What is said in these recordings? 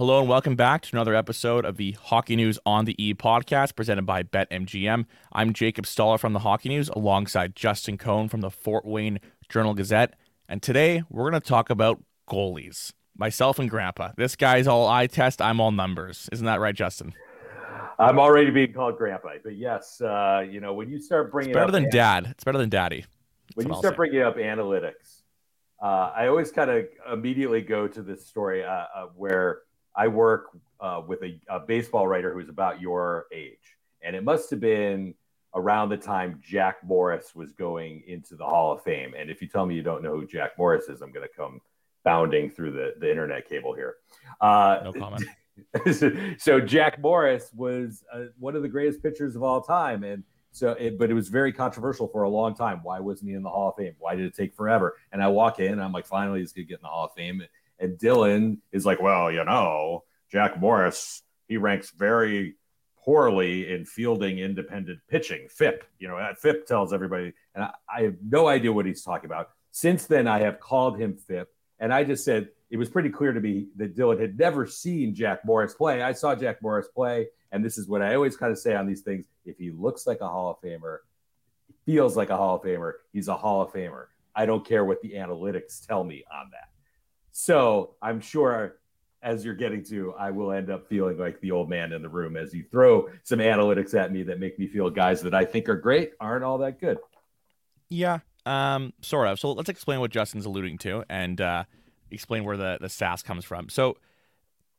Hello and welcome back to another episode of the Hockey News on the E podcast presented by BetMGM. I'm Jacob Stoller from the Hockey News alongside Justin Cohn from the Fort Wayne Journal Gazette. And today we're going to talk about goalies. Myself and Grandpa. This guy's all eye test, I'm all numbers. Isn't that right, Justin? I'm already being called Grandpa. But yes, uh, you know, when you start bringing it's better up than dad. It's better than daddy. when you start bringing up analytics, uh, I always kind of immediately go to this story uh, uh where I work uh, with a, a, baseball writer who's about your age, and it must have been around the time Jack Morris was going into the Hall of Fame. And if you tell me you don't know who Jack Morris is, I'm going to come bounding through the, the internet cable here. Uh, no comment. so Jack Morris was uh, one of the greatest pitchers of all time, and so, it, but it was very controversial for a long time. Why wasn't he in the Hall of Fame? Why did it take forever? And I walk in, and I'm like, finally, he's gonna get in the Hall of Fame. And Dylan is like, well, you know, Jack Morris, he ranks very poorly in fielding independent pitching, FIP. You know, FIP tells everybody, and I, I have no idea what he's talking about. Since then, I have called him FIP, and I just said it was pretty clear to me that Dylan had never seen Jack Morris play. I saw Jack Morris play, and this is what I always kind of say on these things: if he looks like a Hall of Famer, feels like a Hall of Famer, he's a Hall of Famer. I don't care what the analytics tell me on that. So I'm sure as you're getting to, I will end up feeling like the old man in the room as you throw some analytics at me that make me feel guys that I think are great aren't all that good. Yeah, um, sort of. So let's explain what Justin's alluding to and uh, explain where the the sass comes from. So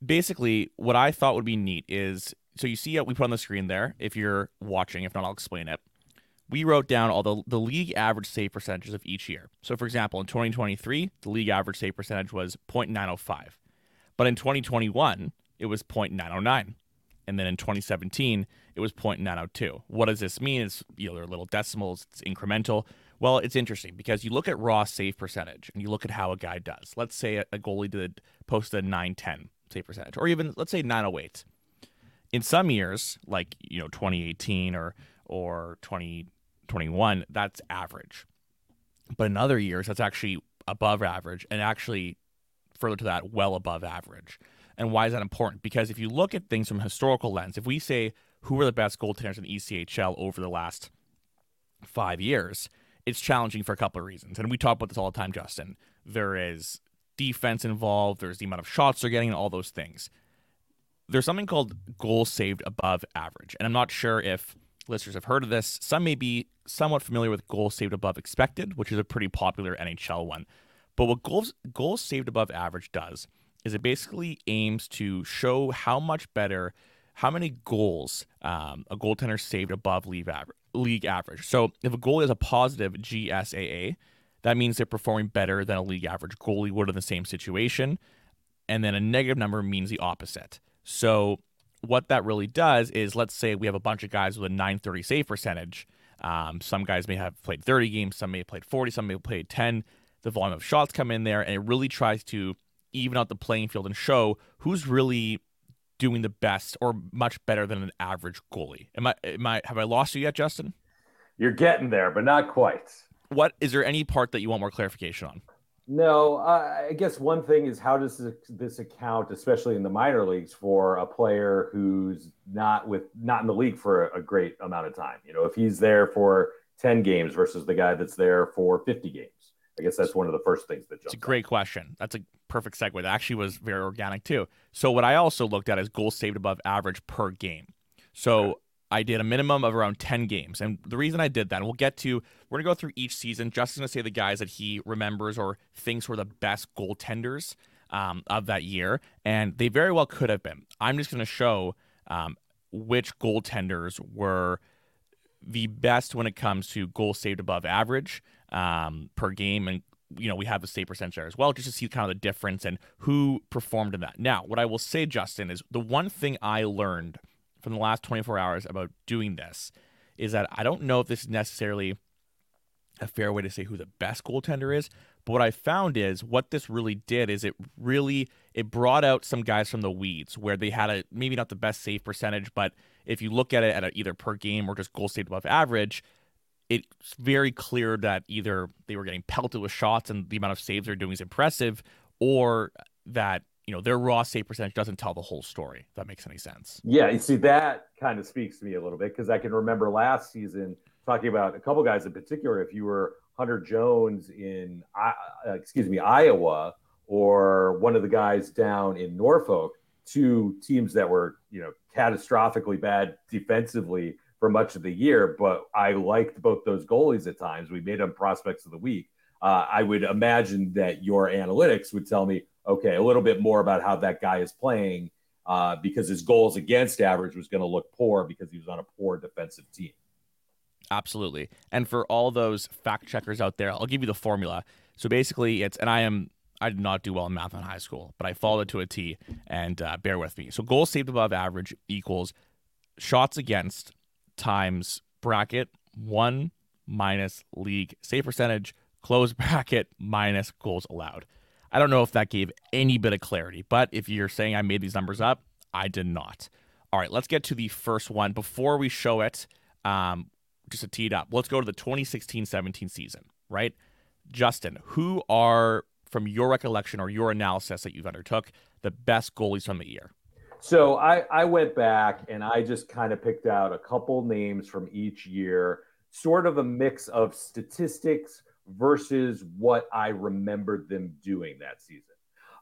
basically, what I thought would be neat is so you see what we put on the screen there. If you're watching, if not, I'll explain it we wrote down all the, the league average save percentages of each year. So, for example, in 2023, the league average save percentage was 0.905. But in 2021, it was 0.909. And then in 2017, it was 0.902. What does this mean? It's, you know, there are little decimals, it's incremental. Well, it's interesting because you look at raw save percentage and you look at how a guy does. Let's say a goalie did post a 910 save percentage, or even let's say 908. In some years, like you know 2018 or or 20 21, that's average. But in other years, that's actually above average and actually further to that, well above average. And why is that important? Because if you look at things from a historical lens, if we say who are the best goaltenders in the ECHL over the last five years, it's challenging for a couple of reasons. And we talk about this all the time, Justin. There is defense involved, there's the amount of shots they're getting, and all those things. There's something called goal saved above average. And I'm not sure if listeners have heard of this. Some may be somewhat familiar with goals saved above expected, which is a pretty popular NHL one. But what goals goals saved above average does is it basically aims to show how much better, how many goals um, a goaltender saved above league league average. So if a goalie has a positive GSAA, that means they're performing better than a league average goalie would in the same situation. And then a negative number means the opposite. So what that really does is let's say we have a bunch of guys with a 930 save percentage. Um, some guys may have played 30 games, some may have played 40, some may have played 10. The volume of shots come in there, and it really tries to even out the playing field and show who's really doing the best or much better than an average goalie. Am I, am I have I lost you yet, Justin? You're getting there, but not quite. What is there any part that you want more clarification on? No, uh, I guess one thing is how does this, this account, especially in the minor leagues, for a player who's not with not in the league for a, a great amount of time? You know, if he's there for ten games versus the guy that's there for fifty games. I guess that's one of the first things that jumps. It's a great out. question. That's a perfect segue. That actually was very organic too. So what I also looked at is goals saved above average per game. So okay. I did a minimum of around 10 games. And the reason I did that, and we'll get to, we're going to go through each season. Justin's going to say the guys that he remembers or thinks were the best goaltenders um, of that year. And they very well could have been. I'm just going to show um, which goaltenders were the best when it comes to goals saved above average um, per game. And, you know, we have the save percentage there as well, just to see kind of the difference and who performed in that. Now, what I will say, Justin, is the one thing I learned – from the last 24 hours about doing this is that I don't know if this is necessarily a fair way to say who the best goaltender is, but what I found is what this really did is it really it brought out some guys from the weeds where they had a maybe not the best save percentage, but if you look at it at a, either per game or just goal saved above average, it's very clear that either they were getting pelted with shots and the amount of saves they're doing is impressive, or that you know their raw save percentage doesn't tell the whole story. If that makes any sense. Yeah, you see that kind of speaks to me a little bit because I can remember last season talking about a couple guys in particular. If you were Hunter Jones in, uh, excuse me, Iowa, or one of the guys down in Norfolk, two teams that were you know catastrophically bad defensively for much of the year, but I liked both those goalies at times. We made them prospects of the week. Uh, I would imagine that your analytics would tell me, okay, a little bit more about how that guy is playing uh, because his goals against average was going to look poor because he was on a poor defensive team. Absolutely. And for all those fact checkers out there, I'll give you the formula. So basically, it's, and I am, I did not do well in math in high school, but I followed it to a T and uh, bear with me. So goals saved above average equals shots against times bracket one minus league save percentage, close bracket minus goals allowed. I don't know if that gave any bit of clarity, but if you're saying I made these numbers up, I did not. All right, let's get to the first one. Before we show it, um, to tee it up, let's go to the 2016 17 season, right? Justin, who are, from your recollection or your analysis that you've undertook, the best goalies from the year? So I, I went back and I just kind of picked out a couple names from each year, sort of a mix of statistics versus what I remembered them doing that season.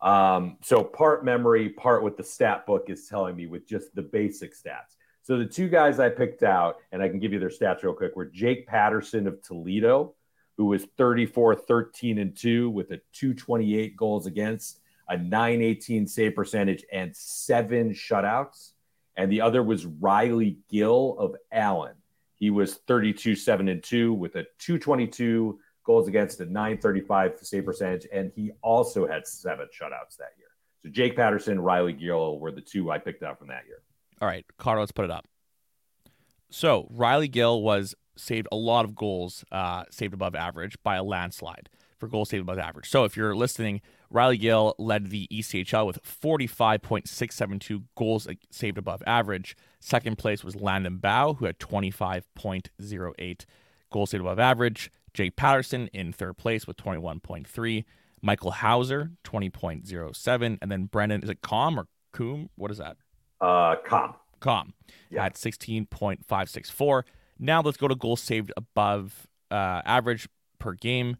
Um, so part memory, part what the stat book is telling me with just the basic stats. So the two guys I picked out, and I can give you their stats real quick, were Jake Paterson of Toledo, who was 34, 13, and 2 with a 228 goals against a 918 save percentage, and seven shutouts. And the other was Riley Gill of Allen. He was 32, 7 and 2 with a 222 goals against a 935 save percentage. And he also had seven shutouts that year. So Jake Paterson, Riley Gill were the two I picked out from that year. All right, Carter, let's put it up. So Riley Gill was saved a lot of goals, uh, saved above average by a landslide for goals saved above average. So if you're listening, Riley Gill led the ECHL with 45.672 goals saved above average. Second place was Landon Bow, who had 25.08 goals saved above average. Jake Paterson in third place with 21.3. Michael Houser, 20.07. And then Brendan, is it Com or Coom? What is that? Uh, Com. Com yeah. at 16.564. Now let's go to goals saved above uh, average per game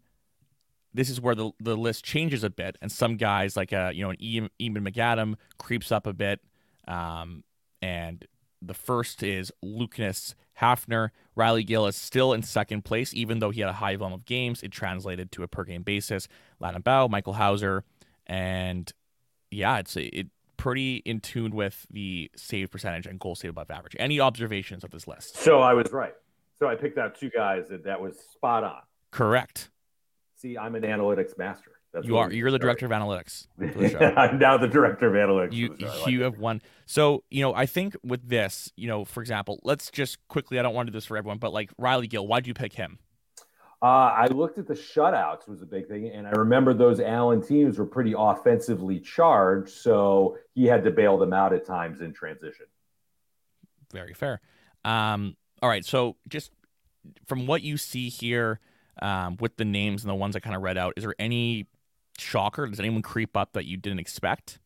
this is where the, the list changes a bit, and some guys like uh, you know an Eamon McAdam creeps up a bit, um, and the first is Lukas Hafner. Riley Gill is still in second place, even though he had a high volume of games. It translated to a per game basis. Bow, Michael Houser, and yeah, it's a, it pretty in tune with the save percentage and goal save above average. Any observations of this list? So I was right. So I picked out two guys that that was spot on. Correct. See, I'm an analytics master. That's you are. You're the director of analytics. I'm now the director of analytics. You you have won. So you know, I think with this, you know, for example, let's just quickly. I don't want to do this for everyone, but like Riley Gill, why'd you pick him? Uh, I looked at the shutouts was a big thing, and I remember those Allen teams were pretty offensively charged, so he had to bail them out at times in transition. Very fair. Um, all right, so just from what you see here, um, with the names and the ones I kind of read out. Is there any shocker? Does anyone creep up that you didn't expect?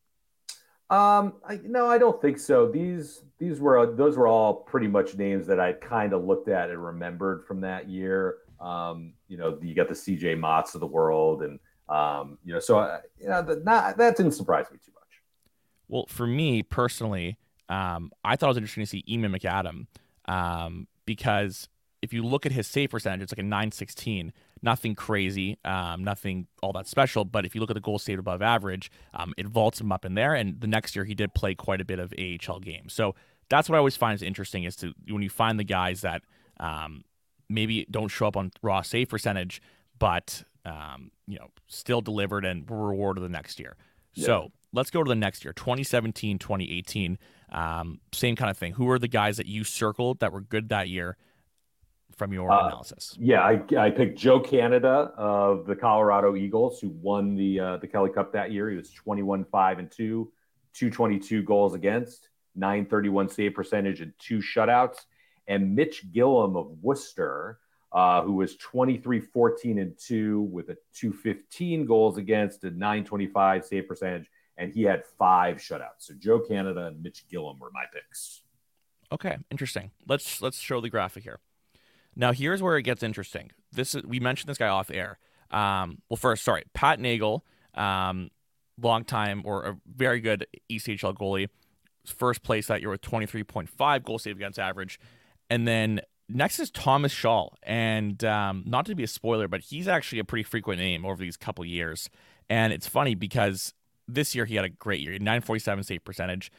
Um, I, no, I don't think so. These these were those were all pretty much names that I kind of looked at and remembered from that year. Um, you know, you got the CJ Motts of the world, and um, you know, so I, you know, the, not, that didn't surprise me too much. Well, for me personally, um, I thought it was interesting to see Eamon McAdam um, because if you look at his save percentage, it's like a 916. Nothing crazy, um, nothing all that special. But if you look at the goal saved above average, um, it vaults him up in there. And the next year, he did play quite a bit of AHL games. So that's what I always find is interesting is to when you find the guys that um, maybe don't show up on raw save percentage, but um, you know still delivered and rewarded the next year. Yeah. So let's go to the next year 2017 2018 um, same kind of thing who are the guys that you circled that were good that year from your uh, analysis? Yeah, I, I picked Joe Cannata of the Colorado Eagles, who won the uh, the Kelly Cup that year. He was 21 5 and 2, 222 goals against, 931 save percentage, and two shutouts. And Mitch Gillam of Worcester, uh, who was 23 14 and 2 with a 215 goals against, a 925 save percentage, and he had five shutouts. So Joe Cannata and Mitch Gillam were my picks. Okay, interesting. Let's let's show the graphic here. Now here's where it gets interesting. This is, we mentioned this guy off air. Um, well, first, sorry, Pat Nagle, um, long time or a very good ECHL goalie, first place that year with 23.5 goal save against average, and then next is Thomas Sholl, and um, not to be a spoiler, but he's actually a pretty frequent name over these couple years. And it's funny because this year he had a great year, 947 save percentage,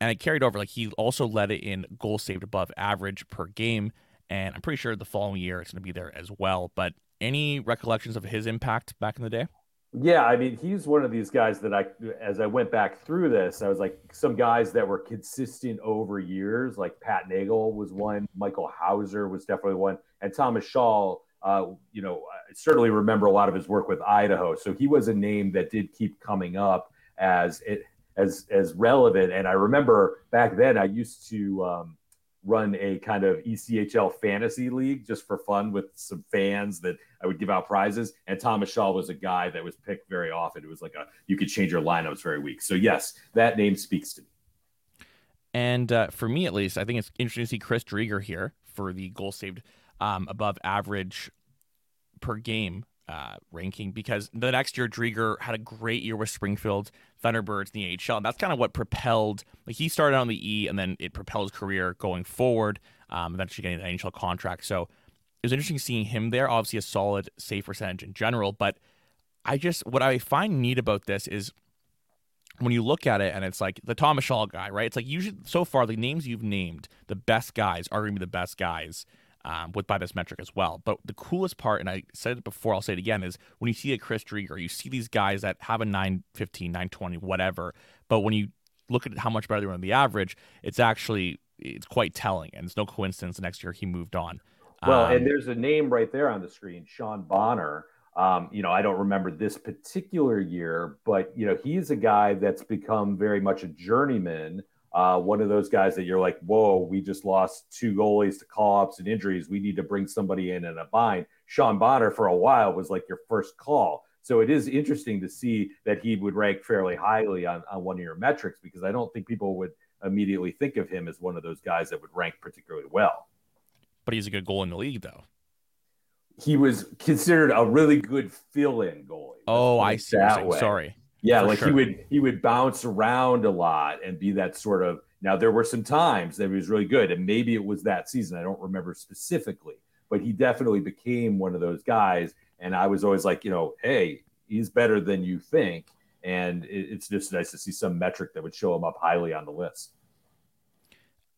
and it carried over. Like he also led it in goal saved above average per game, and I'm pretty sure the following year it's going to be there as well. But any recollections of his impact back in the day? Yeah, I mean, he's one of these guys that I, as I went back through this, I was like, some guys that were consistent over years, like Pat Nagle was one, Michael Houser was definitely one, and Thomas Sholl. Uh, you know, I certainly remember a lot of his work with Idaho, so he was a name that did keep coming up as it as as relevant. And I remember back then, I used to. Um, run a kind of ECHL fantasy league just for fun with some fans that I would give out prizes. And Thomas Sholl was a guy that was picked very often. It was like a you could change your lineups very weak. So yes, that name speaks to me. And uh, for me, at least, I think it's interesting to see Chris Driedger here for the goal saved um, above average per game uh, ranking because the next year Driedger had a great year with Springfield Thunderbirds in the AHL. And that's kind of what propelled, like he started on the E and then it propelled his career going forward, um, eventually getting an NHL contract. So it was interesting seeing him there. Obviously, a solid save percentage in general. But I just, what I find neat about this is when you look at it and it's like the Thomas Sholl guy, right? It's like usually so far the names you've named, the best guys are going to be the best guys um, with by this metric as well. But the coolest part, and I said it before, I'll say it again, is when you see a Chris Driedger, you see these guys that have a 915, 920, whatever. But when you look at how much better they were than the average, it's actually it's quite telling, and it's no coincidence. The next year he moved on. Well, um, and there's a name right there on the screen, Sean Bonner. Um, you know, I don't remember this particular year, but you know, he's a guy that's become very much a journeyman uh, one of those guys that you're like, whoa, we just lost two goalies to call ups and injuries. We need to bring somebody in in a bind. Sean Bonner for a while was like your first call. So it is interesting to see that he would rank fairly highly on, on one of your metrics because I don't think people would immediately think of him as one of those guys that would rank particularly well. But he's a good goal in the league, though. He was considered a really good fill-in goalie. Oh, I see. Sorry. Yeah, like sure. he would he would bounce around a lot and be that sort of. Now there were some times that he was really good, and maybe it was that season. I don't remember specifically, but he definitely became one of those guys. And I was always like, you know, hey, he's better than you think, and it, it's just nice to see some metric that would show him up highly on the list.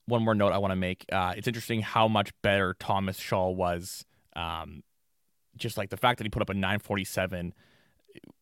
One more note I want to make: uh, it's interesting how much better Thomas Sholl was. Um, just like the fact that he put up a 947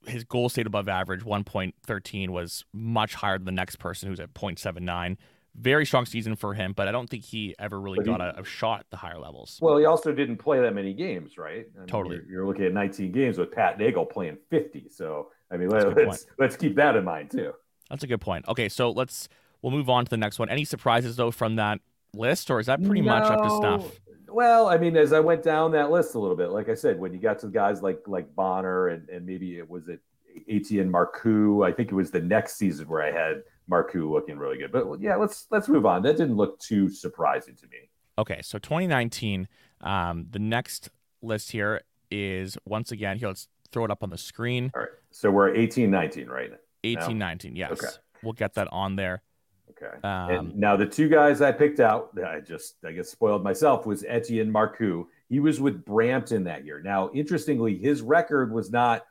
his goal stayed above average. 1.13 was much higher than the next person who's at 0.79. Very strong season for him, but I don't think he ever really but got a, a, shot at the higher levels. Well, he also didn't play that many games, right? I mean, totally. You're, you're, looking at 19 games with Pat Nagle playing 50. So, I mean, let, let's let's keep that in mind too. That's a good point. Okay, so let's we'll move on to the next one. Any surprises though from that list, or is that pretty no, much up to snuff? Well, I mean, as I went down that list a little bit, like I said, when you got to guys like like Bonner and, and maybe it was it Etienne Marcoux, I think it was the next season where I had Marcoux looking really good. But yeah, let's let's move on. That didn't look too surprising to me. Okay, so 2019, um, the next list here is once again here. Let's throw it up on the screen. All right, so we're 18, 19, right? 18, 19, yes. Okay, we'll get that on there. Okay. Um, now the two guys I picked out, I just I guess spoiled myself was Etienne Marcoux. He was with Brampton that year. Now, interestingly, his record was not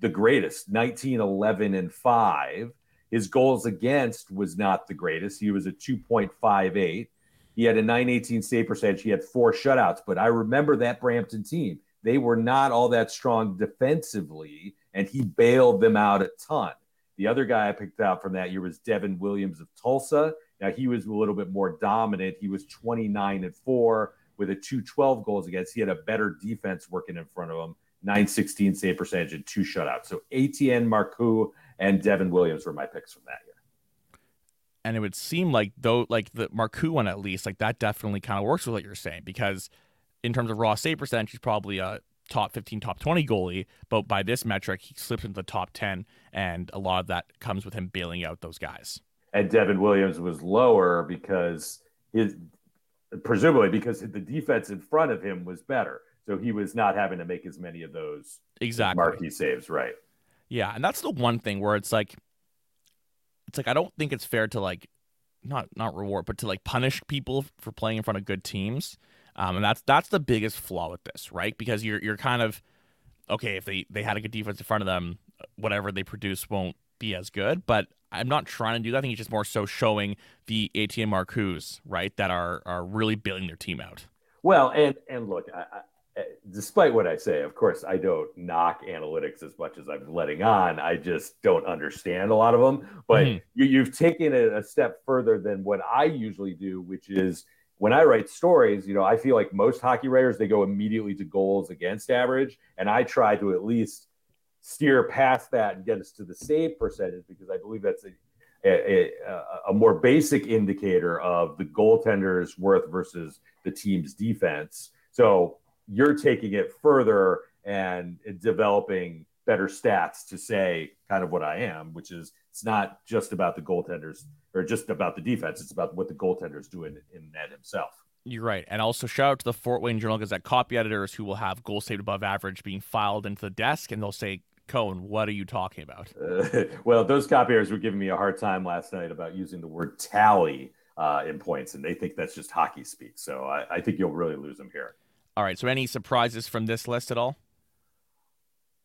the greatest, 19, 11, and 5. His goals against was not the greatest. He was a 2.58. He had a 918 save percentage. He had four shutouts. But I remember that Brampton team. They were not all that strong defensively, and he bailed them out a ton. The other guy I picked out from that year was Devin Williams of Tulsa. Now he was a little bit more dominant. He was 29 and 4 with a 212 goals against. He had a better defense working in front of him, 916 save percentage and two shutouts. So Etienne Marcoux and Devin Williams were my picks from that year. And it would seem like though like the Marcoux one at least, like that definitely kind of works with what you're saying because in terms of raw save percentage, he's probably a top 15, top 20 goalie, but by this metric, he slips into the top 10, and a lot of that comes with him bailing out those guys. And Devin Williams was lower because his presumably because the defense in front of him was better. So he was not having to make as many of those exactly marquee saves, right? Yeah, and that's the one thing where it's like it's like I don't think it's fair to like not not reward, but to like punish people for playing in front of good teams. Um, and that's that's the biggest flaw with this, right? Because you're you're kind of okay if they they had a good defense in front of them, whatever they produce won't be as good. But I'm not trying to do that. I think it's just more so showing the ATM Marcus, right, that are are really building their team out. Well, and and look, I, I, despite what I say, of course, I don't knock analytics as much as I'm letting on. I just don't understand a lot of them. But mm. you, have taken it a step further than what I usually do, which is when I write stories. You know, I feel like most hockey writers they go immediately to goals against average, and I try to at least steer past that and get us to the save percentage because I believe that's a, a, a, more basic indicator of the goaltender's worth versus the team's defense. So you're taking it further and developing better stats to say kind of what I am, which is it's not just about the goaltenders or just about the defense. It's about what the goaltender's doing in net himself. You're right. And also shout out to the Fort Wayne Journal Gazette copy editors who will have goal saved above average being filed into the desk and they'll say Cohn, what are you talking about? Uh, well, those copiers were giving me a hard time last night about using the word tally uh, in points, and they think that's just hockey speak. So I, I think you'll really lose them here. All right. So any surprises from this list at all?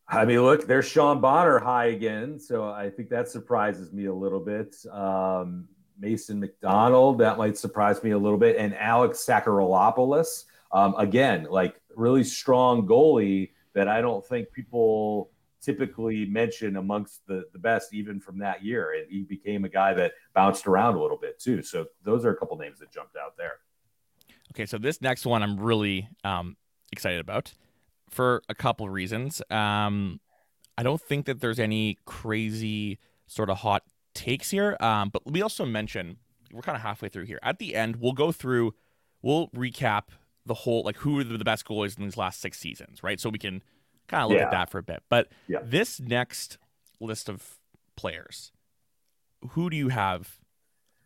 I mean, look, there's Sean Bonner high again, so I think that surprises me a little bit. Um, Mason McDonald, that might surprise me a little bit, and Alex Sakellaropoulos, um, again, like really strong goalie that I don't think people typically mention amongst the, the best even from that year. And he became a guy that bounced around a little bit too. So those are a couple names that jumped out there. Okay, so this next one I'm really um, excited about for a couple of reasons. Um, I don't think that there's any crazy sort of hot takes here, um, but we also mention we're kind of halfway through here. At the end, we'll go through, we'll recap the whole like who are the best goalies in these last six seasons, right? So we can kind of look yeah. at that for a bit. But yeah. this next list of players, who do you have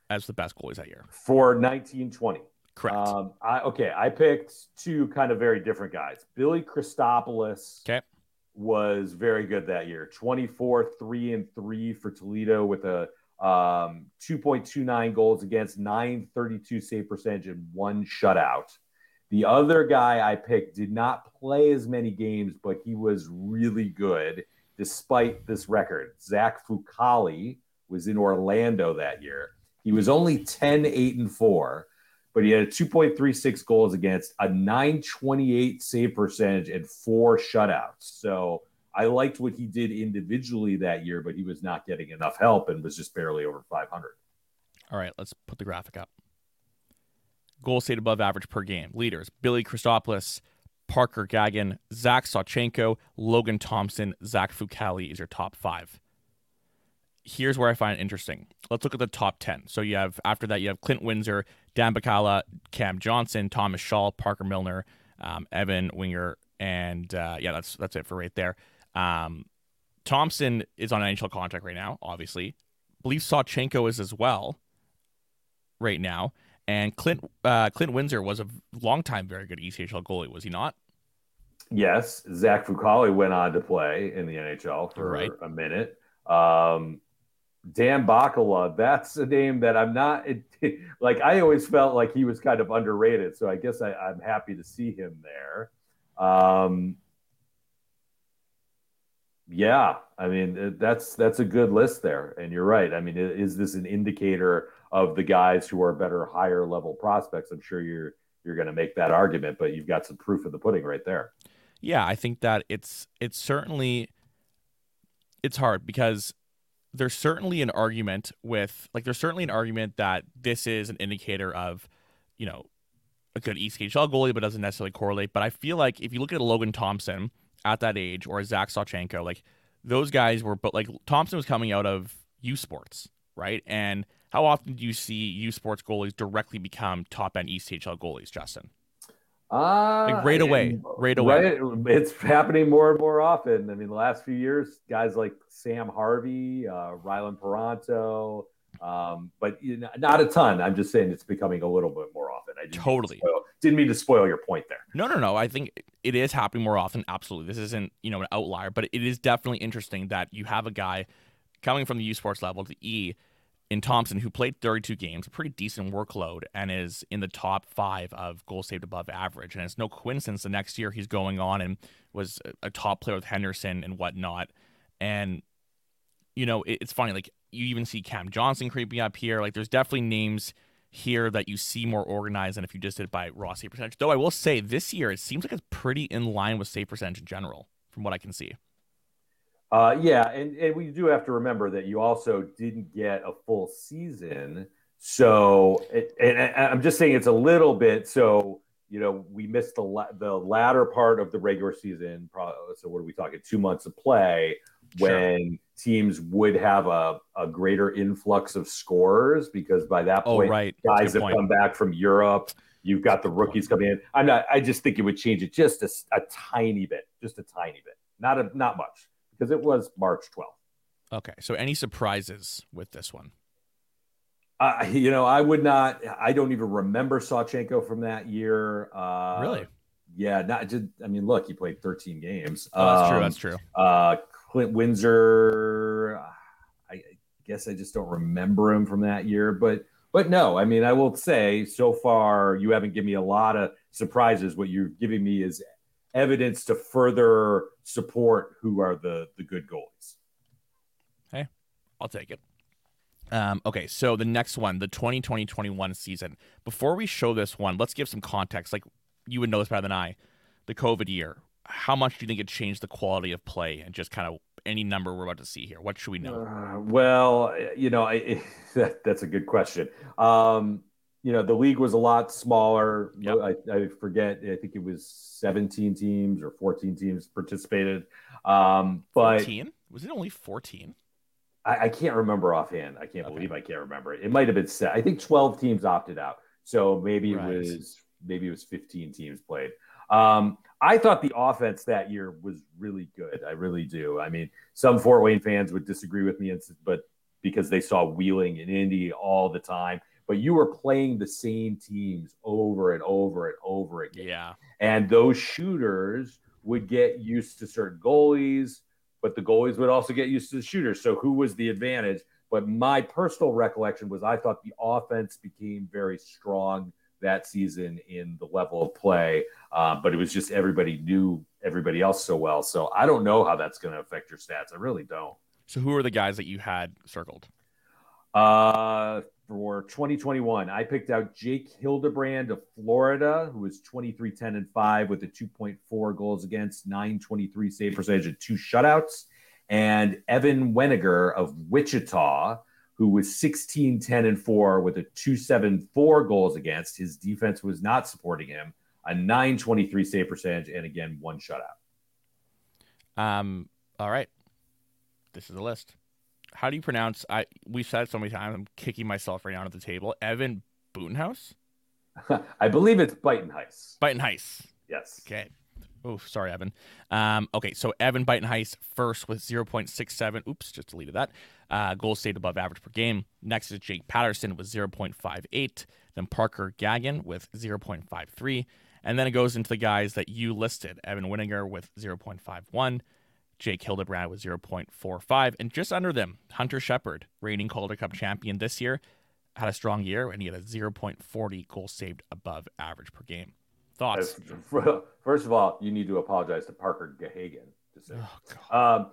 as the best goalies that year? For 1920. Correct. Um, I, okay, I picked two kind of very different guys. Billy Christopoulos okay. was very good that year. 24, 3 and 3 for Toledo with a um, 2.29 goals against, 932 save percentage, and one shutout. The other guy I picked did not play as many games, but he was really good despite this record. Zach Fucale was in Orlando that year. He was only 10, 8, and 4, but he had a 2.36 goals against, a 928 save percentage, and four shutouts. So I liked what he did individually that year, but he was not getting enough help and was just barely over 500. All right, let's put the graphic up goals saved above average per game. Leaders Billy Christopoulos, Parker Gagan, Zach Sawchenko, Logan Thompson, Zach Fucale is your top five. Here's where I find it interesting. Let's look at the top 10. So you have, after that, you have Clint Windsor, Dan Bacala, Cam Johnson, Thomas Sholl, Parker Milner, um, Evan Weniger, and uh, yeah, that's that's it for right there. Um, Thompson is on an NHL contract right now, obviously. I believe Sawchenko is as well right now. And Clint uh, Clint Windsor was a long time very good ECHL goalie, was he not? Yes, Zach Fucale went on to play in the NHL for right. a minute. Um, Dan Bacala, that's a name that I'm not it, like. I always felt like he was kind of underrated, so I guess I, am happy to see him there. Um, yeah, I mean that's that's a good list there, and you're right. I mean, is this an indicator of the guys who are better higher level prospects. I'm sure you're you're going to make that argument, but you've got some proof of the pudding right there. Yeah, I think that it's it's certainly it's hard because there's certainly an argument with like there's certainly an argument that this is an indicator of you know a good ECHL goalie, but doesn't necessarily correlate. But I feel like if you look at Logan Thompson at that age or Zach Sawchenko, like those guys were, but like Thompson was coming out of U Sports, right? And how often do you see U Sports goalies directly become top end ECHL goalies, Justin? Uh, like right away, right away. Right, it's happening more and more often. I mean, the last few years, guys like Sam Harvey, uh, Rylan Parenteau, um, but you know, not a ton. I'm just saying it's becoming a little bit more often. I didn't totally mean spoil, didn't mean to spoil your point there. No, no, no. I think it is happening more often. Absolutely, this isn't you know an outlier, but it is definitely interesting that you have a guy coming from the U Sports level to E in Thompson, who played 32 games, a pretty decent workload, and is in the top five of goals saved above average. And it's no coincidence the next year he's going on and was a top player with Henderson and whatnot. And, you know, it's funny, like, you even see Cam Johnson creeping up here. Like, there's definitely names here that you see more organized than if you just did it by raw save percentage. Though I will say this year, it seems like it's pretty in line with save percentage in general, from what I can see. Uh, yeah, and, and we do have to remember that you also didn't get a full season. So, it, and, I'm just saying it's a little bit. So, you know, we missed the la- the latter part of the regular season. Probably, so, what are we talking? Two months of play when sure. teams would have a, a greater influx of scorers because by that oh, point, oh, right. guys have point. come back from Europe. You've got the rookies coming in. I'm not. I just think it would change it just a, a tiny bit, just a tiny bit, not a, not much because it was March 12th. Okay. So any surprises with this one? Uh, you know, I would not. I don't even remember Sawchenko from that year. Uh, really? Yeah. Not just. I mean, look, he played 13 games. Oh, that's um, true. That's true. Uh, Clint Windsor. I guess I just don't remember him from that year, but but no. I mean, I will say so far you haven't given me a lot of surprises. What you're giving me is evidence to further support who are the the good goalies. Hey, I'll take it. Um, okay, so the next one, the 2020-21 season. Before we show this one, let's give some context. Like you would know this better than I. The COVID year. How much do you think it changed the quality of play and just kind of any number we're about to see here? What should we know? Uh, well, you know, I, that, that's a good question. Um, you know, the league was a lot smaller. Yep. I, I, forget. I think it was 17 teams or 14 teams participated. Um, but 14? Was it only 14? I, I can't remember offhand. I can't okay. believe I can't remember it. It might have been set. I think 12 teams opted out. So maybe right. it was maybe it was 15 teams played. Um, I thought the offense that year was really good. I really do. I mean, some Fort Wayne fans would disagree with me, but because they saw Wheeling and Indy all the time but you were playing the same teams over and over and over again. Yeah. And those shooters would get used to certain goalies, but the goalies would also get used to the shooters. So who was the advantage? But my personal recollection was I thought the offense became very strong that season in the level of play, uh, but it was just everybody knew everybody else so well. So I don't know how that's going to affect your stats. I really don't. So who are the guys that you had circled? Uh, for 2021, I picked out Jake Hildebrand of Florida, who was 23 10 and 5 with a 2.4 goals against, 923 save percentage, and two shutouts. And Evan Weniger of Wichita, who was 16 10 and 4 with a 274 goals against. His defense was not supporting him, a 923 save percentage, and again, one shutout. Um, all right. This is the list how do you pronounce? I we've said it so many times. I'm kicking myself right now at the table. Evan Butenhaus. I believe it's Buitenhuis. Buitenhuis. Yes. Okay. Oh, sorry, Evan. Um, okay, so Evan Buitenhuis first with 0.67. Oops, just deleted that. Uh, goals saved above average per game. Next is Jake Paterson with 0.58. Then Parker Gagan with 0.53. And then it goes into the guys that you listed Evan Weniger with 0.51. Jake Hildebrand with 0.45. And just under them, Hunter Shepard, reigning Calder Cup champion this year, had a strong year and he had a 0.40 goal saved above average per game. Thoughts? First of all, you need to apologize to Parker Gahagan. Oh, um,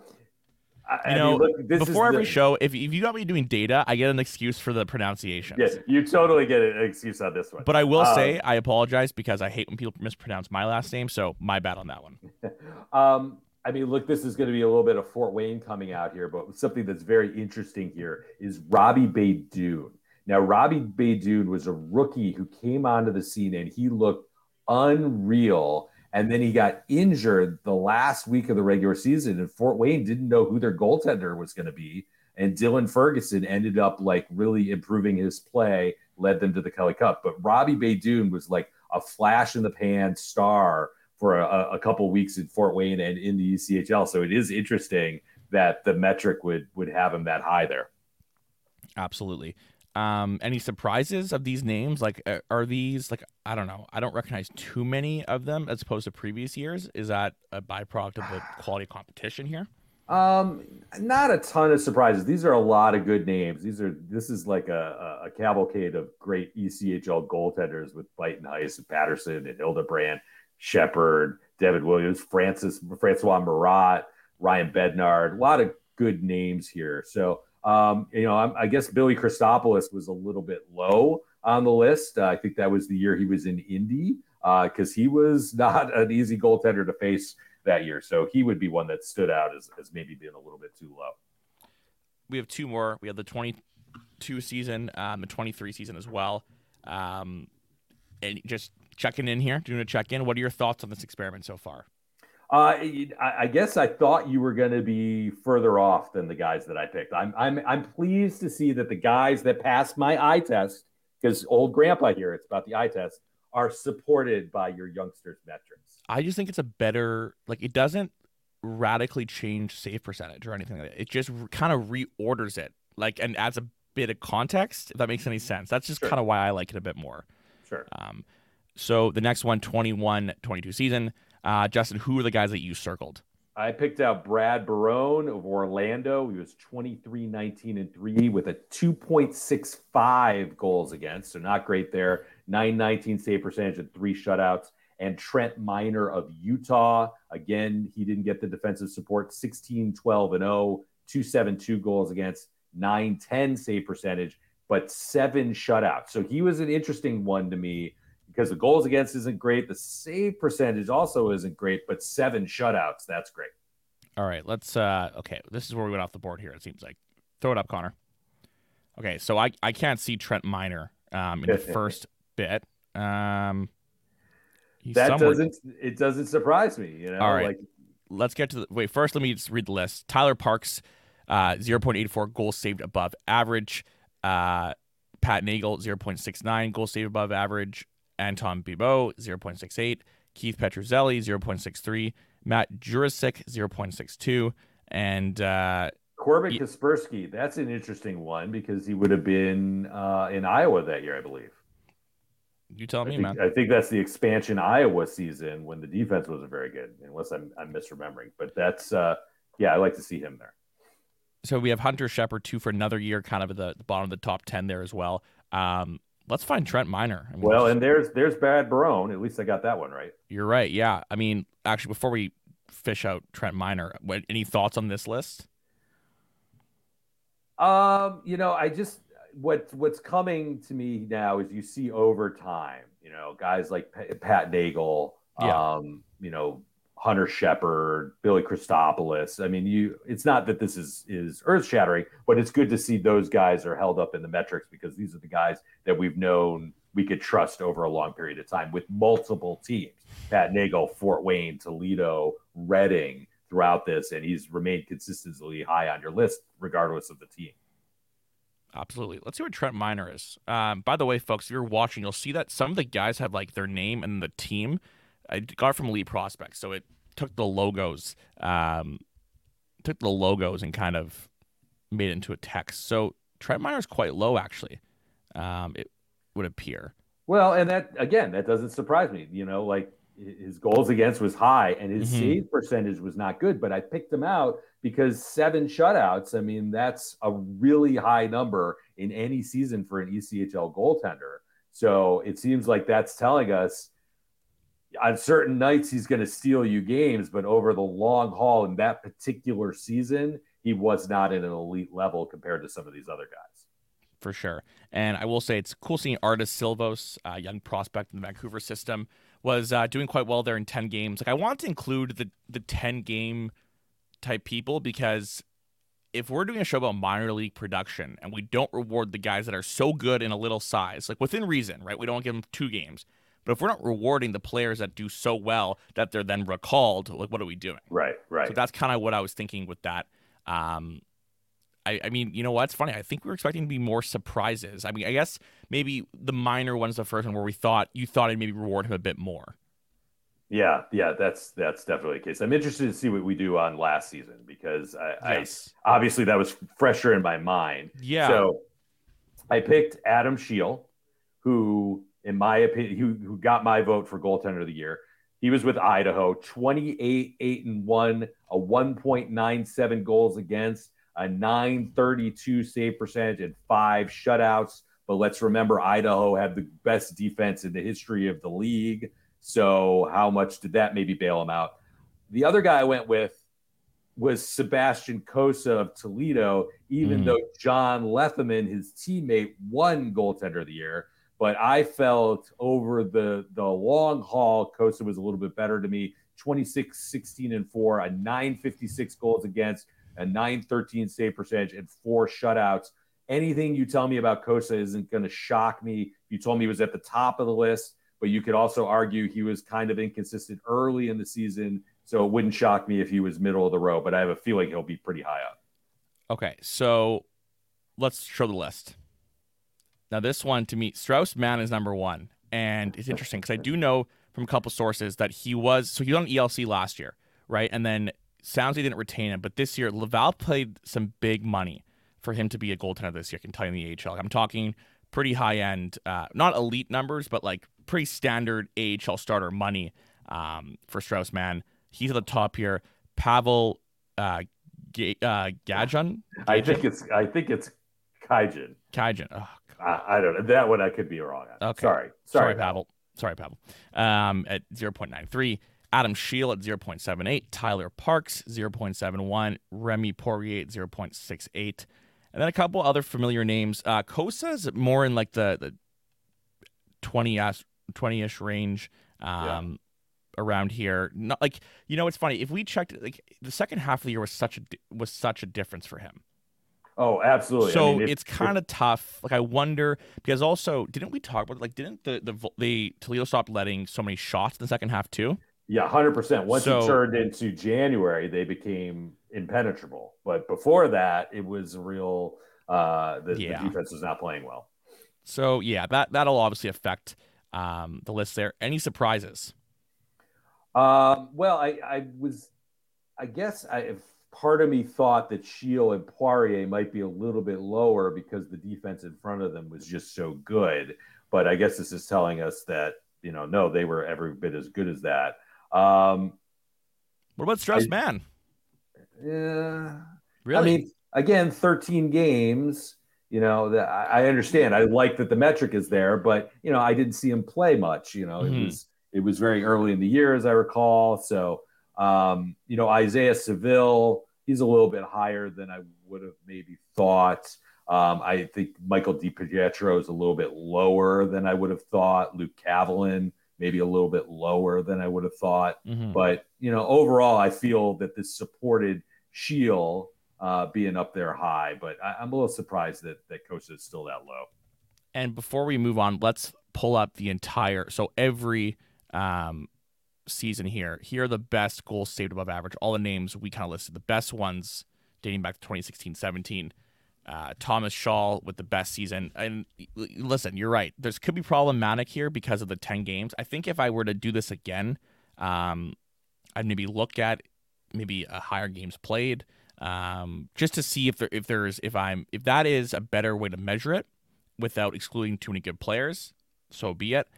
I, you know, mean, look, before every the, show, if, if you got me doing data, I get an excuse for the pronunciation. Yes, you totally get an excuse on this one. But I will um, say I apologize because I hate when people mispronounce my last name. So my bad on that one. um, I mean, look, this is going to be a little bit of Fort Wayne coming out here, but something that's very interesting here is Robbie Baydoun. Now, Robbie Baydoun was a rookie who came onto the scene and he looked unreal. And then he got injured the last week of the regular season, and Fort Wayne didn't know who their goaltender was going to be. And Dylan Ferguson ended up like really improving his play, led them to the Kelly Cup. But Robbie Baydoun was like a flash in the pan star for a, a couple weeks in Fort Wayne and in the ECHL. So it is interesting that the metric would would have him that high there. Absolutely. Um, any surprises of these names? Like, are these like I don't know? I don't recognize too many of them as opposed to previous years. Is that a byproduct of the quality competition here? Um, not a ton of surprises. These are a lot of good names. These are this is like a, a cavalcade of great ECHL goaltenders with Buitenhuis and Paterson and Hildebrand, Shepard, David Williams, Francis Francois Marotte, Ryan Bednard. A lot of good names here. So um, you know, I, I, guess Billy Christopoulos was a little bit low on the list. Uh, I think that was the year he was in Indy because uh, he was not an easy goaltender to face that year. So he would be one that stood out as, as maybe being a little bit too low. We have two more. We have the 22 season, um, the 23 season as well. Um, and just checking in here, doing a check in. What are your thoughts on this experiment so far? Uh, I guess I thought you were going to be further off than the guys that I picked. I'm I'm I'm pleased to see that the guys that passed my eye test, because old grandpa here, it's about the eye test, are supported by your youngsters' metrics. I just think it's a better like it doesn't radically change save percentage or anything like that. It just kind of reorders it like and adds a bit of context. If that makes any sense, that's just sure. kind of why I like it a bit more. Sure. Um, so the next one, 21, 22 season. Uh, Justin, who are the guys that you circled? I picked out Brad Barone of Orlando. He was 23, 19, and 3 with a 2.65 goals against. So not great there. 919 save percentage and three shutouts. And Trent Miner of Utah. Again, he didn't get the defensive support. 16, 12, and 0, 272 goals against, 910 save percentage, but seven shutouts. So he was an interesting one to me because the goals against isn't great. The save percentage also isn't great, but seven shutouts, that's great. All right, let's uh okay, this is where we went off the board here, it seems like. Throw it up, Connor. Okay, so I, I can't see Trent Miner um in the first bit. Um that somewhere... doesn't it doesn't surprise me, you know. All right. Like let's get to the wait, first let me just read the list. Tyler Parks, uh 0.84 goals saved above average. Uh Pat Nagle, 0.69 goals saved above average. Anton Bibeau, 0.68. Keith Petruzzelli, 0.63. Matt Jurusik, 0.62. And uh, Corbin y- Kaczperski, that's an interesting one because he would have been uh, in Iowa that year, I believe. You tell me, I think, man. I think that's the expansion Iowa season when the defense wasn't very good, unless I'm, I'm misremembering. But that's, uh, yeah, I like to see him there. So we have Hunter Shepard, two for another year, kind of at the, the bottom of the top 10 there as well. Um, Let's find Trent Miner. I mean, well, and there's there's Brad Barone. At least I got that one right. You're right. Yeah. I mean, actually, before we fish out Trent Miner, what, any thoughts on this list? Um, you know, I just what what's coming to me now is you see over time, you know, guys like Pat Nagle, yeah. um, you know, Hunter Shepard, Billy Christopoulos. I mean, you it's not that this is is earth shattering, but it's good to see those guys are held up in the metrics because these are the guys that we've known we could trust over a long period of time with multiple teams. Pat Nagle, Fort Wayne, Toledo, Reading throughout this, and he's remained consistently high on your list regardless of the team. Absolutely. Let's see what Trent Miner is. Um, by the way, folks, if you're watching, you'll see that some of the guys have like their name and the team I got it from Elite Prospects, so it took the logos, um, took the logos and kind of made it into a text. So Trent Miner's quite low, actually. Um, it would appear. Well, and that again, that doesn't surprise me. You know, like his goals against was high and his mm-hmm. save percentage was not good, but I picked him out because seven shutouts. I mean, that's a really high number in any season for an ECHL goaltender. So it seems like that's telling us on certain nights he's going to steal you games, but over the long haul in that particular season, he was not at an elite level compared to some of these other guys. For sure. And I will say it's cool seeing Arturs Silovs, a young prospect in the Vancouver system, was uh, doing quite well there in 10 games. Like I want to include the the 10 game type people because if we're doing a show about minor league production and we don't reward the guys that are so good in a little size, like within reason, right? We don't give them two games but if we're not rewarding the players that do so well that they're then recalled, like what are we doing? Right, right. So that's kind of what I was thinking with that. Um, I, I mean, you know what's funny? I think we were expecting to be more surprises. I mean, I guess maybe the minor one's the first one where we thought you thought I'd maybe reward him a bit more. Yeah, yeah, that's that's definitely the case. I'm interested to see what we do on last season because I, yes. I obviously that was fresher in my mind. Yeah. So I picked Adam Scheel, who, in my opinion, who, who got my vote for goaltender of the year. He was with Idaho, 28, 8 and 1, a 1.97 goals against, a 932 save percentage, and five shutouts. But let's remember, Idaho had the best defense in the history of the league. So how much did that maybe bail him out? The other guy I went with was Sebastian Cossa of Toledo, even mm. though John Lethemon, his teammate, won goaltender of the year. But I felt over the the long haul, Cossa was a little bit better to me. 26, 16, and 4, a 956 goals against, a 913 save percentage, and four shutouts. Anything you tell me about Cossa isn't going to shock me. You told me he was at the top of the list but you could also argue he was kind of inconsistent early in the season. So it wouldn't shock me if he was middle of the row, but I have a feeling he'll be pretty high up. Okay, so let's show the list. Now, this one to me, Strauss Mann is number one. And it's interesting because I do know from a couple sources that he was, so he was on ELC last year, right? And then sounds he didn't retain him, but this year, Laval played some big money for him to be a goaltender this year, I can tell you in the AHL. I'm talking pretty high end, uh, not elite numbers, but like pretty standard AHL starter money um, for Strauss Mann. He's at the top here. Pavel uh, G- uh, Gajan? I think it's I think it's Kajan. Kajan. Oh, I, I, don't know that one. I could be wrong. On. Okay. Sorry. Sorry, Sorry Pavel. Sorry, Pavel. Um, at zero point nine three. Adam Scheel at 0.78, Tyler Parks 0.71, Remy Poirier at 0.68, and then a couple other familiar names. Uh, Cossa is more in like the, the 20 20ish range um, yeah. around here. Not like you know, it's funny if we checked like the second half of the year was such a was such a difference for him. Oh, absolutely. So I mean, if, it's kind of tough. Like I wonder because also didn't we talk about like didn't the the the Toledo stop letting so many shots in the second half too? Yeah, hundred percent. Once so, it turned into January, they became impenetrable. But before that, it was a real. Uh, the, yeah. the defense was not playing well. So yeah, that that'll obviously affect um, the list there. Any surprises? Um, well, I, I was, I guess, I, part of me thought that Scheel and Poirier might be a little bit lower because the defense in front of them was just so good. But I guess this is telling us that you know, no, they were every bit as good as that. Um, what about Strauss Mann? Yeah, really? I mean, again, 13 games you know that I understand. I like that the metric is there, but you know I didn't see him play much. You know, mm-hmm. it was it was very early in the year, as I recall. So um, you know Isaiah Saville, he's a little bit higher than I would have maybe thought. Um, I think Michael DiPietro is a little bit lower than I would have thought. Luke Cavallin maybe a little bit lower than I would have thought. Mm-hmm. But you know, overall, I feel that this supported Scheel uh, being up there high. But I, am a little surprised that that Cossa is still that low. And before we move on, let's pull up the entire. So every um, season here, here are the best goals saved above average. All the names we kind of listed, the best ones dating back to 2016 17. Uh, Thomas Shaw with the best season. And listen, you're right. There's could be problematic here because of the 10 games. I think if I were to do this again, um, I'd maybe look at maybe a higher games played um, just to see if there if there's if I'm if that is a better way to measure it without excluding too many good players. So be it.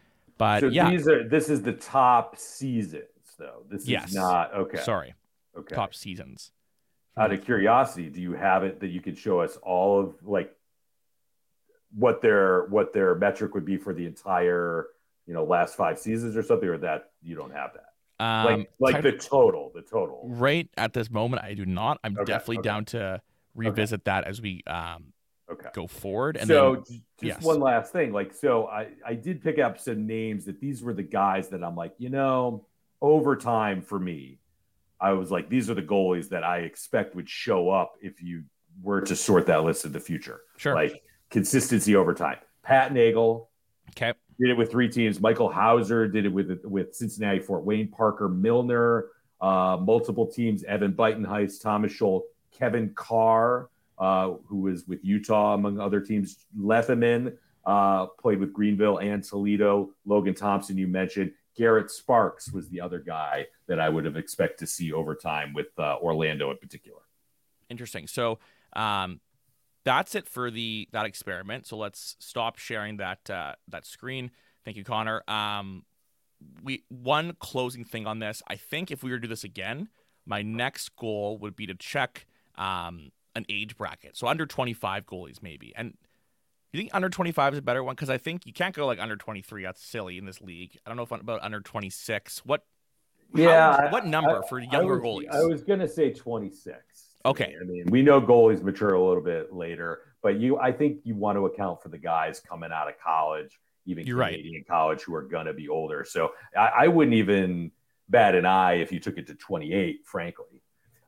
But so yeah, these are this is the top seasons though. This yes. is not okay. Sorry. Okay. Top seasons. Out of curiosity, do you have it that you can show us all of like what their what their metric would be for the entire you know last five seasons or something, or that you don't have that? Um, like like the total, the total. Right at this moment, I do not. I'm okay, definitely okay. down to revisit okay. that as we um, okay. go forward. And so, then, just yes. one last thing, like so, I I did pick up some names that these were the guys that I'm like, you know, over time for me, I was like, these are the goalies that I expect would show up if you were to sort that list in the future. Sure, like consistency over time. Pat Nagle. Okay did it with three teams. Michael Houser did it with with Cincinnati, Fort Wayne, Parker Milner, uh, multiple teams. Evan Buitenhuis, Thomas Sholl, Kevin Carr, uh, who was with Utah among other teams. Lethemon uh, played with Greenville and Toledo. Logan Thompson, you mentioned. Garrett Sparks was the other guy that I would have expected to see over time with uh, Orlando in particular. Interesting. So um, that's it for the that experiment. So let's stop sharing that uh, that screen. Thank you, Connor. Um, we one closing thing on this. I think if we were to do this again, my next goal would be to check um, an age bracket. So under 25 goalies, maybe. And you think under 25 is a better one? Because I think you can't go like under 23. That's silly in this league. I don't know if about under 26. What? Yeah. How, what number I, for younger I was, goalies? I was gonna say 26. Okay. I mean, we know goalies mature a little bit later, but you, I think you want to account for the guys coming out of college, even You're Canadian right. college, who are gonna be older. So I, I wouldn't even bat an eye if you took it to 28, frankly.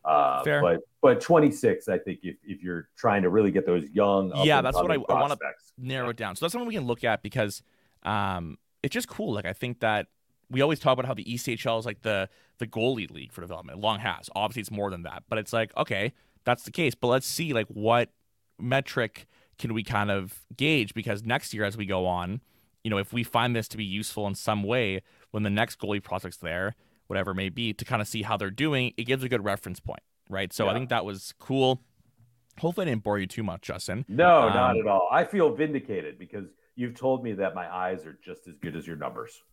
Uh, Fair. But but 26, I think if, if you're trying to really get those young, yeah, that's what I, I want to narrow it down. So that's something we can look at because um, it's just cool. Like I think that we always talk about how the ECHL is like the the goalie league for development. It long has obviously it's more than that, but it's like okay, that's the case. But let's see like what metric can we kind of gauge because next year as we go on, you know, if we find this to be useful in some way when the next goalie prospect's there, whatever it may be, to kind of see how they're doing, it gives a good reference point, right? So I think that was cool. Hopefully, I didn't bore you too much, Justin. No, Um, not at all. I feel vindicated because you've told me that my eyes are just as good as your numbers.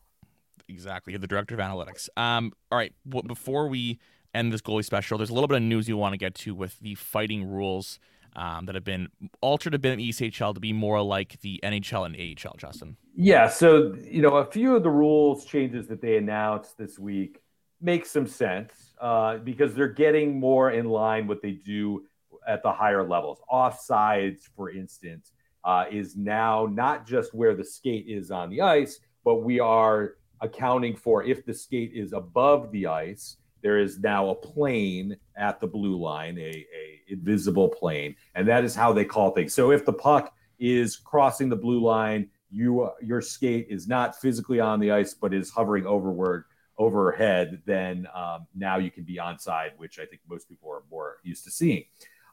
Exactly. You're the director of analytics. Um, all right. Before we end this goalie special, there's a little bit of news you want to get to with the fighting rules um, that have been altered a bit in ECHL to be more like the NHL and AHL, Justin. Yeah, so you know, a few of the rules changes that they announced this week make some sense uh, because they're getting more in line what they do at the higher levels. Offsides, for instance, uh, is now not just where the skate is on the ice, but we are accounting for if the skate is above the ice. There is now a plane at the blue line, a, a invisible plane, and that is how they call things. So if the puck is crossing the blue line, you your skate is not physically on the ice, but is hovering overward overhead, then um, now you can be onside, which I think most people are more used to seeing.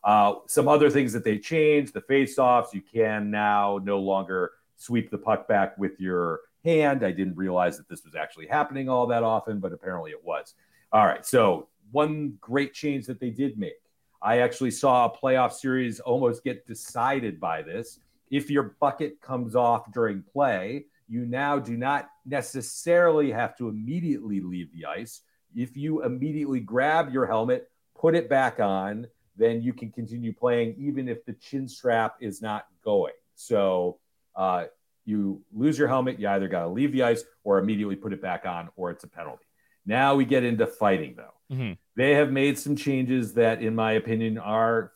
Uh, some other things that they changed: the face-offs. You can now no longer sweep the puck back with your hand. I didn't realize that this was actually happening all that often, but apparently it was. All right. So one great change that they did make. I actually saw a playoff series almost get decided by this. If your bucket comes off during play, you now do not necessarily have to immediately leave the ice. If you immediately grab your helmet, put it back on, then you can continue playing even if the chin strap is not going. So uh, you lose your helmet, you either got to leave the ice or immediately put it back on, or it's a penalty. Now we get into fighting, though. Mm-hmm. They have made some changes that, in my opinion, are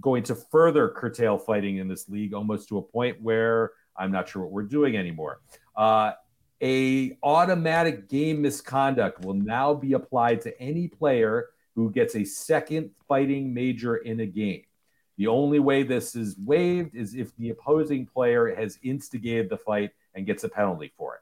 going to further curtail fighting in this league almost to a point where I'm not sure what we're doing anymore. Uh, a automatic game misconduct will now be applied to any player who gets a second fighting major in a game. The only way this is waived is if the opposing player has instigated the fight and gets a penalty for it.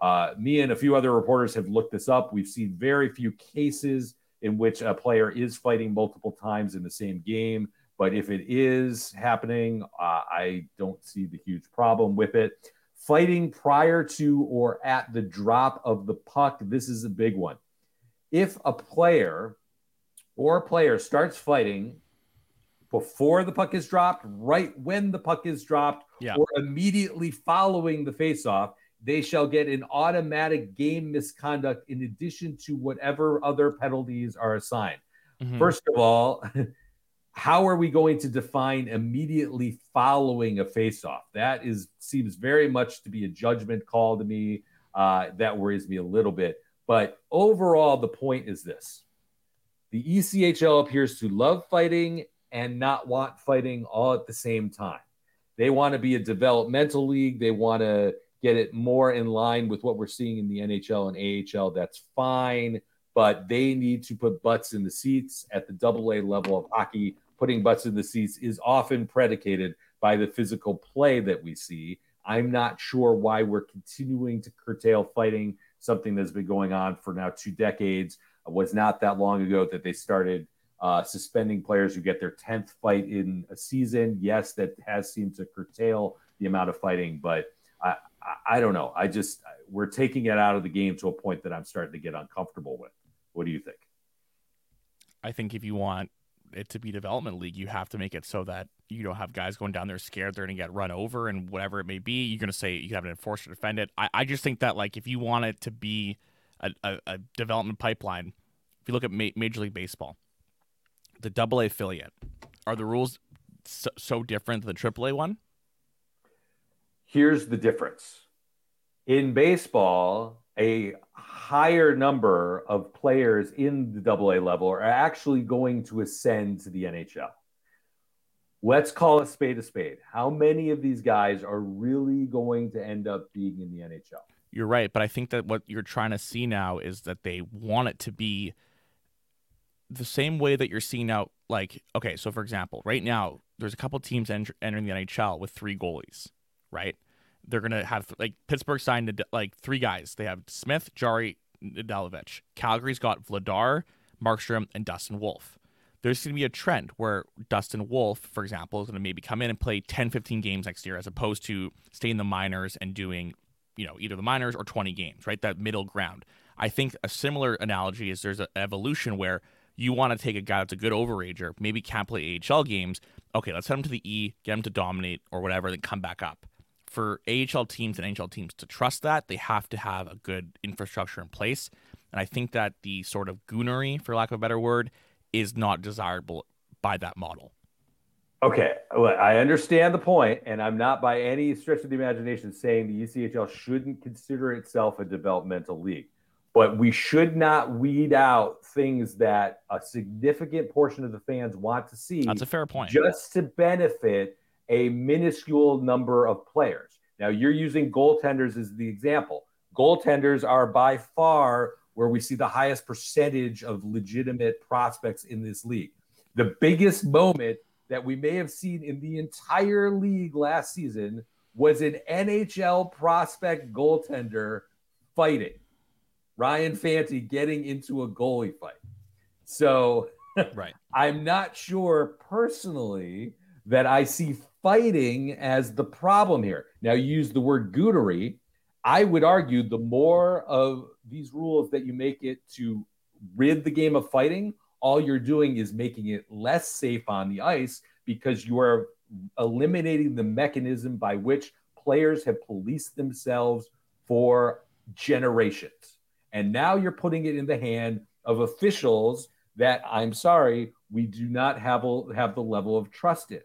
Uh, me and a few other reporters have looked this up. We've seen very few cases in which a player is fighting multiple times in the same game. But if it is happening, uh, I don't see the huge problem with it. Fighting prior to or at the drop of the puck, this is a big one. If a player or a player starts fighting before the puck is dropped, right when the puck is dropped, Yeah. or immediately following the faceoff, they shall get an automatic game misconduct in addition to whatever other penalties are assigned. Mhm. First of all, how are we going to define immediately following a faceoff? That is seems very much to be a judgment call to me. Uh, that worries me a little bit. But overall, the point is this: the ECHL appears to love fighting and not want fighting all at the same time. They want to be a developmental league. They want to get it more in line with what we're seeing in the NHL and AHL. That's fine, but they need to put butts in the seats at the double A level of hockey. Putting butts in the seats is often predicated by the physical play that we see. I'm not sure why we're continuing to curtail fighting, something that's been going on for now two decades. It was not that long ago that they started uh, suspending players who get their 10th fight in a season. Yes, that has seemed to curtail the amount of fighting, but I, I, I don't know. I just, we're taking it out of the game to a point that I'm starting to get uncomfortable with. What do you think? I think if you want it to be development league, you have to make it so that you don't have guys going down there scared they're going to get run over and whatever it may be. You're going to say you have an enforcer defend it. I, I just think that like if you want it to be a, a, a development pipeline, if you look at Ma- Major League Baseball, the Double A affiliate, are the rules so, so different than the Triple A one? Here's the difference. In baseball, a higher number of players in the double A level are actually going to ascend to the NHL. Let's call a spade a spade. How many of these guys are really going to end up being in the NHL? You're right, but I think that what you're trying to see now is that they want it to be the same way that you're seeing now. Like, okay, so for example, right now there's a couple teams enter- entering the NHL with three goalies, right? They're gonna have like Pittsburgh signed like three guys. They have Smith, Jarry, Nedeljkovic. Calgary's got Vladar, Markstrom, and Dustin Wolf. There's going to be a trend where Dustin Wolf, for example, is going to maybe come in and play 10, 15 games next year as opposed to stay in the minors and doing, you know, either the minors or 20 games, right? That middle ground. I think a similar analogy is there's an evolution where you want to take a guy that's a good overager, maybe can't play AHL games. Okay, let's send him to the E, get him to dominate or whatever, then come back up for AHL teams and NHL teams to trust that, they have to have a good infrastructure in place. And I think that the sort of goonery, for lack of a better word, is not desirable by that model. Okay, well, I understand the point, and I'm not by any stretch of the imagination saying the ECHL shouldn't consider itself a developmental league, but we should not weed out things that a significant portion of the fans want to see. That's a fair point. Just to benefit a minuscule number of players. Now, you're using goaltenders as the example. Goaltenders are by far where we see the highest percentage of legitimate prospects in this league. The biggest moment that we may have seen in the entire league last season was an NHL prospect goaltender fighting. Ryan Fanti getting into a goalie fight. So right. I'm not sure personally that I see fighting as the problem here. Now, you use the word goonery. I would argue the more of these rules that you make it to rid the game of fighting, all you're doing is making it less safe on the ice because you are eliminating the mechanism by which players have policed themselves for generations. And now you're putting it in the hand of officials that I'm sorry, we do not have, a, have the level of trust in.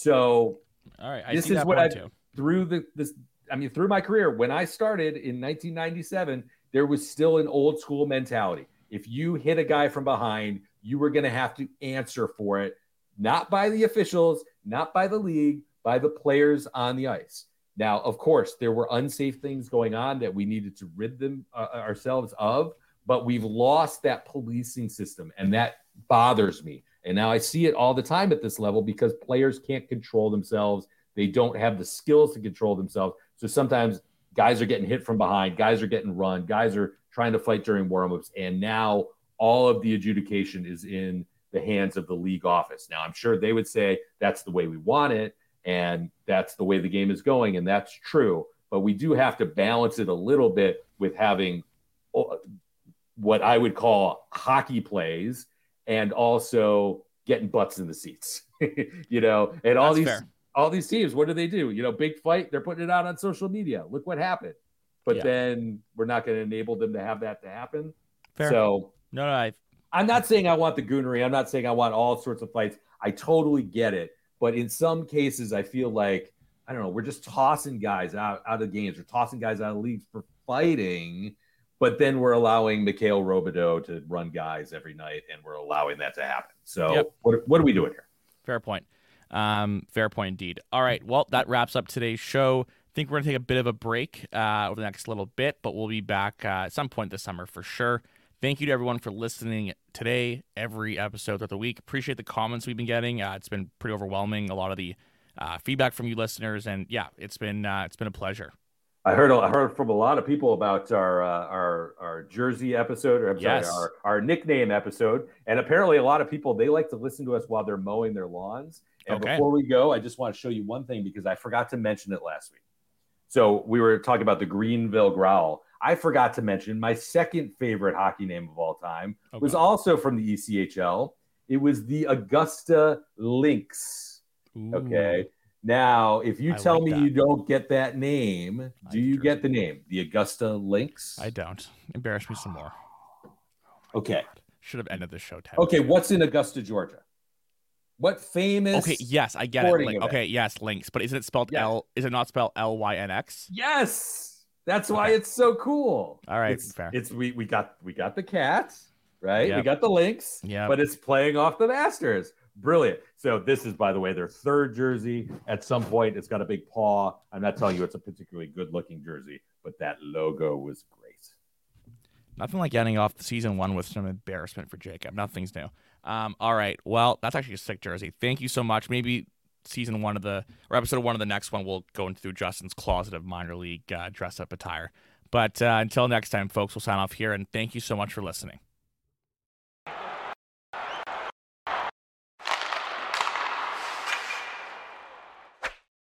So, all right, I this is what I too. through the this. I mean, through my career, when I started in 1997, there was still an old school mentality. If you hit a guy from behind, you were going to have to answer for it, not by the officials, not by the league, by the players on the ice. Now, of course, there were unsafe things going on that we needed to rid them uh, ourselves of, but we've lost that policing system, and that bothers me. And now I see it all the time at this level because players can't control themselves. They don't have the skills to control themselves. So sometimes guys are getting hit from behind, guys are getting run, guys are trying to fight during warmups. And now all of the adjudication is in the hands of the league office. Now, I'm sure they would say that's the way we want it and that's the way the game is going. And that's true. But we do have to balance it a little bit with having uh, what I would call hockey plays and also getting butts in the seats. you know, and all That's these fair. all these teams, what do they do? You know, big fight, they're putting it out on social media. Look what happened. But yeah. then we're not going to enable them to have that to happen. Fair. So no, no, I I'm not saying I want the goonery. I'm not saying I want all sorts of fights. I totally get it. But in some cases, I feel like I don't know. We're just tossing guys out out of games. We're tossing guys out of leagues for fighting but then we're allowing Mikhail Robidoux to run guys every night, and we're allowing that to happen. So yep. what, what are we doing here? Fair point. Um, fair point indeed. All right. Well, that wraps up today's show. I think we're going to take a bit of a break uh, over the next little bit, but we'll be back uh, at some point this summer for sure. Thank you to everyone for listening today, every episode throughout the week. Appreciate the comments we've been getting. Uh, it's been pretty overwhelming. A lot of the uh, feedback from you listeners, and yeah, it's been uh, it's been a pleasure. I heard I heard from a lot of people about our uh, our our jersey episode, or I'm Yes. sorry, our, our nickname episode, and apparently a lot of people they like to listen to us while they're mowing their lawns. And Okay. before we go, I just want to show you one thing because I forgot to mention it last week. So we were talking about the Greenville Growl. I forgot to mention my second favorite hockey name of all time was also from the ECHL. It was the Augusta Lynx. Ooh. Okay. Now, if you I tell like me that. you don't get that name, I do you sure get the name? The Augusta Lynx? I don't. Embarrass me some more. Okay. Should have ended the show. 10 Okay. What's in Augusta, Georgia? What famous? Okay, yes, I get it. okay, yes, links, but is it spelled Yeah. L? Is it not spelled L Y N X? Yes. That's why Okay. it's so cool. All right, It's, fair. it's we we got we got the cats, right? We got the Lynx, yeah, but it's playing off the Masters. Brilliant. So this is, by the way, their third jersey. At some point, it's got a big paw. I'm not telling you it's a particularly good-looking jersey, but that logo was great. Nothing like ending off the season one with some embarrassment for Jacob. Nothing's new. Um, all right. Well, that's actually a sick jersey. Thank you so much. Maybe season one of the or episode one of the next one, we'll go into Justin's closet of minor league uh, dress up attire. But uh, until next time, folks, we'll sign off here and thank you so much for listening.